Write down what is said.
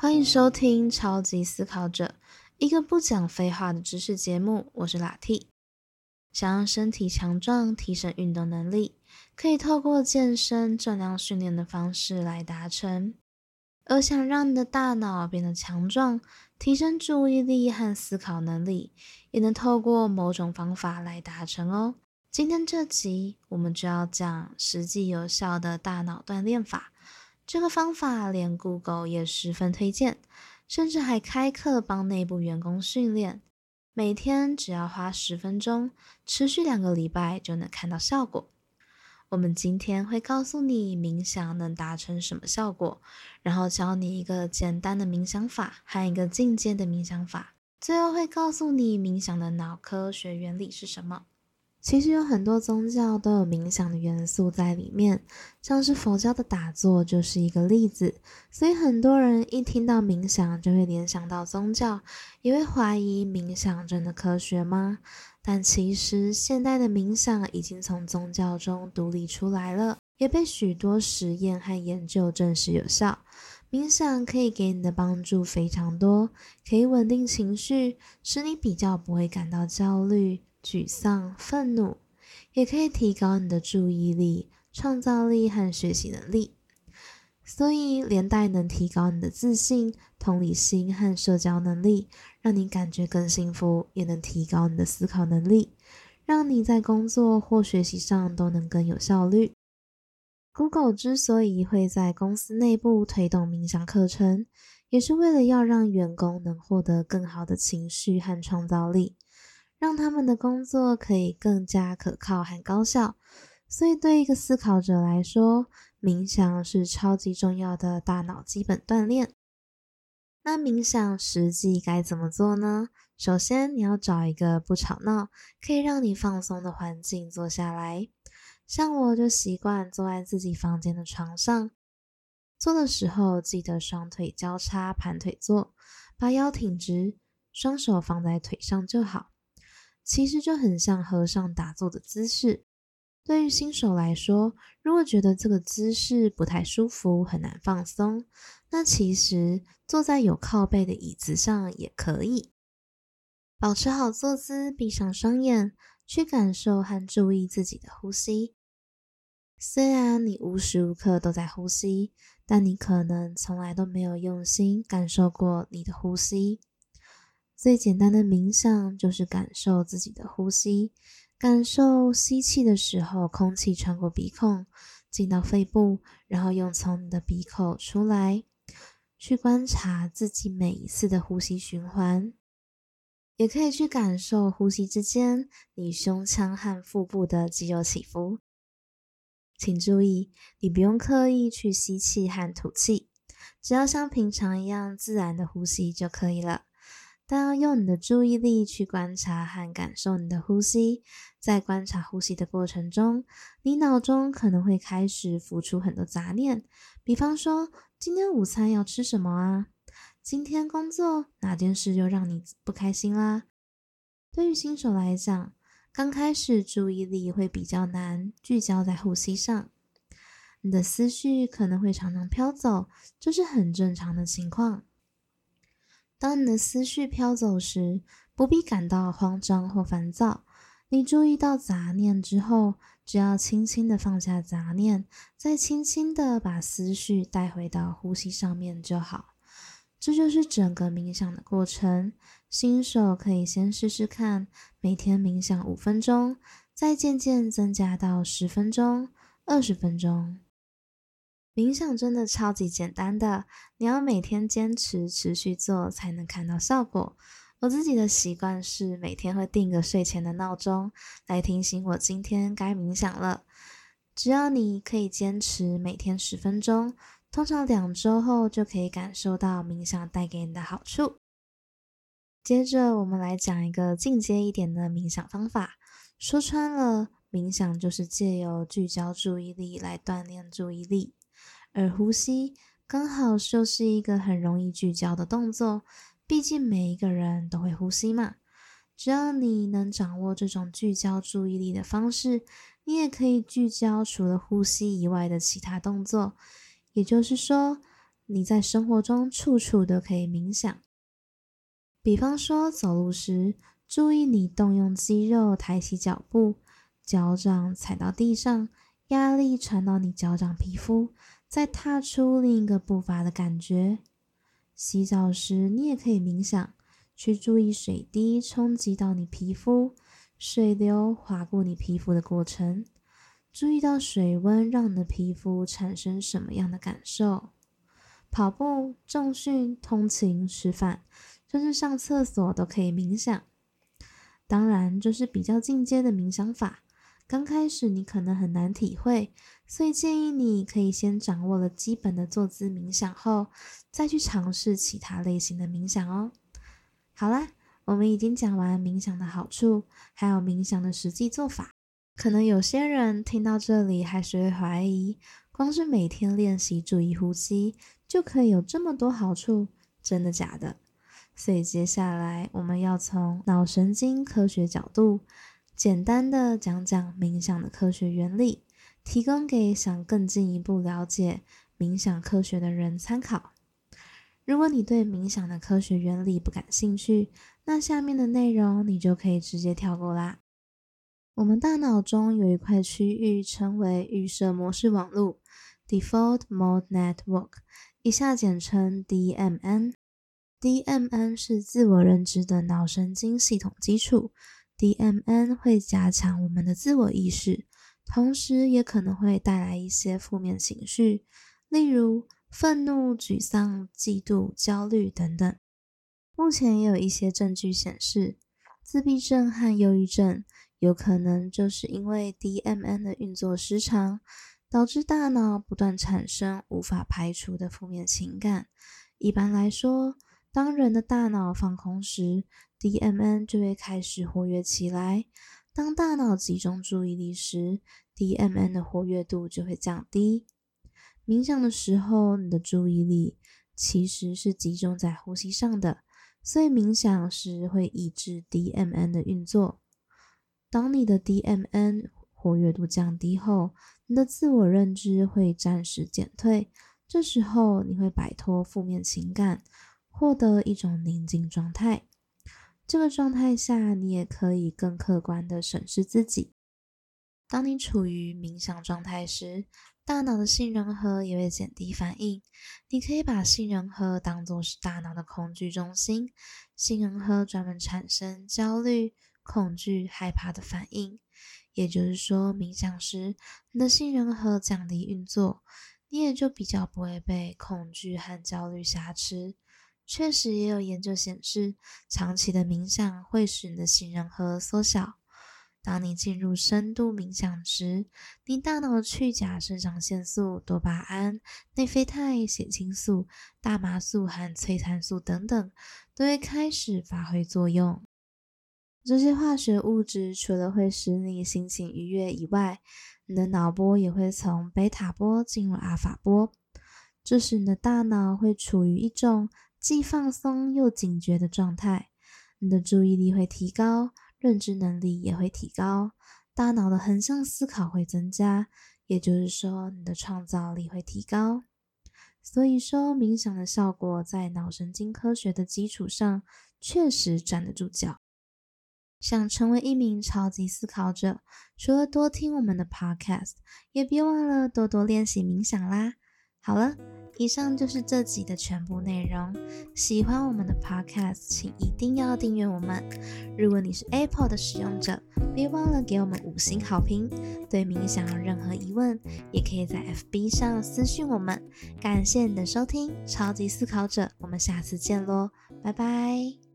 欢迎收听《超级思考者》，一个不讲废话的知识节目。我是拉 T。想让身体强壮、提升运动能力，可以透过健身、重量训练的方式来达成；而想让你的大脑变得强壮，提升注意力和思考能力，也能透过某种方法来达成哦。今天这集，我们就要讲实际有效的大脑锻炼法。这个方法连 Google 也十分推荐，甚至还开课帮内部员工训练。每天只要花十分钟，持续两个礼拜就能看到效果。我们今天会告诉你冥想能达成什么效果，然后教你一个简单的冥想法和一个进阶的冥想法，最后会告诉你冥想的脑科学原理是什么。其实有很多宗教都有冥想的元素在里面，像是佛教的打坐就是一个例子。所以很多人一听到冥想就会联想到宗教，也会怀疑冥想真的科学吗？但其实现代的冥想已经从宗教中独立出来了，也被许多实验和研究证实有效。冥想可以给你的帮助非常多，可以稳定情绪，使你比较不会感到焦虑。沮丧、愤怒，也可以提高你的注意力、创造力和学习能力，所以连带能提高你的自信、同理心和社交能力，让你感觉更幸福，也能提高你的思考能力，让你在工作或学习上都能更有效率。Google 之所以会在公司内部推动冥想课程，也是为了要让员工能获得更好的情绪和创造力。让他们的工作可以更加可靠和高效，所以对一个思考者来说，冥想是超级重要的大脑基本锻炼。那冥想实际该怎么做呢？首先，你要找一个不吵闹、可以让你放松的环境坐下来。像我就习惯坐在自己房间的床上，坐的时候记得双腿交叉盘腿坐，把腰挺直，双手放在腿上就好。其实就很像和尚打坐的姿势。对于新手来说，如果觉得这个姿势不太舒服，很难放松，那其实坐在有靠背的椅子上也可以。保持好坐姿，闭上双眼，去感受和注意自己的呼吸。虽然你无时无刻都在呼吸，但你可能从来都没有用心感受过你的呼吸。最简单的冥想就是感受自己的呼吸，感受吸气的时候，空气穿过鼻孔进到肺部，然后又从你的鼻口出来，去观察自己每一次的呼吸循环，也可以去感受呼吸之间你胸腔和腹部的肌肉起伏。请注意，你不用刻意去吸气和吐气，只要像平常一样自然的呼吸就可以了。但要用你的注意力去观察和感受你的呼吸，在观察呼吸的过程中，你脑中可能会开始浮出很多杂念，比方说今天午餐要吃什么啊？今天工作哪件事又让你不开心啦？对于新手来讲，刚开始注意力会比较难聚焦在呼吸上，你的思绪可能会常常飘走，这是很正常的情况。当你的思绪飘走时，不必感到慌张或烦躁。你注意到杂念之后，只要轻轻的放下杂念，再轻轻的把思绪带回到呼吸上面就好。这就是整个冥想的过程。新手可以先试试看，每天冥想五分钟，再渐渐增加到十分钟、二十分钟。冥想真的超级简单的，你要每天坚持持续做才能看到效果。我自己的习惯是每天会定个睡前的闹钟来提醒我今天该冥想了。只要你可以坚持每天十分钟，通常两周后就可以感受到冥想带给你的好处。接着我们来讲一个进阶一点的冥想方法。说穿了，冥想就是借由聚焦注意力来锻炼注意力。而呼吸刚好就是一个很容易聚焦的动作，毕竟每一个人都会呼吸嘛。只要你能掌握这种聚焦注意力的方式，你也可以聚焦除了呼吸以外的其他动作。也就是说，你在生活中处处都可以冥想。比方说，走路时，注意你动用肌肉抬起脚步，脚掌踩到地上，压力传到你脚掌皮肤，再踏出另一个步伐的感觉。洗澡时，你也可以冥想，去注意水滴冲击到你皮肤，水流划过你皮肤的过程，注意到水温让你的皮肤产生什么样的感受。跑步、重训、通勤、吃饭，甚至上厕所都可以冥想。当然，这是比较进阶的冥想法。刚开始你可能很难体会，所以建议你可以先掌握了基本的坐姿冥想后，再去尝试其他类型的冥想哦。好啦，我们已经讲完冥想的好处，还有冥想的实际做法。可能有些人听到这里还是会怀疑，光是每天练习注意呼吸就可以有这么多好处，真的假的？所以接下来我们要从脑神经科学角度，简单的讲讲冥想的科学原理，提供给想更进一步了解冥想科学的人参考。如果你对冥想的科学原理不感兴趣，那下面的内容你就可以直接跳过啦。我们大脑中有一块区域称为预设模式网络 （Default Mode Network），以下简称 DMN。DMN 是自我认知的脑神经系统基础。DMN 会加强我们的自我意识，同时也可能会带来一些负面情绪，例如愤怒、沮丧、嫉妒、焦虑等等。目前也有一些证据显示，自闭症和忧郁症有可能就是因为 DMN 的运作失常，导致大脑不断产生无法排除的负面情感。一般来说，当人的大脑放空时，DMN 就会开始活跃起来。当大脑集中注意力时，DMN 的活跃度就会降低。冥想的时候，你的注意力其实是集中在呼吸上的，所以冥想时会抑制 DMN 的运作。当你的 DMN 活跃度降低后，你的自我认知会暂时减退，这时候你会摆脱负面情感。获得一种宁静状态，这个状态下，你也可以更客观的审视自己。当你处于冥想状态时，大脑的杏仁核也会减低反应。你可以把杏仁核当作是大脑的恐惧中心，杏仁核专门产生焦虑、恐惧、害怕的反应。也就是说，冥想时，你的杏仁核降低运作，你也就比较不会被恐惧和焦虑挟持。确实也有研究显示，长期的冥想会使你的杏仁核缩小。当你进入深度冥想时，你大脑的去甲肾上腺素、多巴胺、内啡肽、血清素、大麻素和催产素等等都会开始发挥作用。这些化学物质除了会使你心情愉悦以外，你的脑波也会从贝塔波进入阿法波，这时你的大脑会处于一种。既放松又警觉的状态，你的注意力会提高，认知能力也会提高，大脑的横向思考会增加，也就是说，你的创造力会提高。所以说，冥想的效果在脑神经科学的基础上确实站得住脚。想成为一名超级思考者，除了多听我们的 Podcast，也别忘了多多练习冥想啦。好了。以上就是这集的全部内容。喜欢我们的 Podcast，请一定要订阅我们。如果你是 Apple 的使用者，别忘了给我们五星好评。对冥想有任何疑问，也可以在 FB 上私讯我们。感谢你的收听，超级思考者，我们下次见喽，拜拜。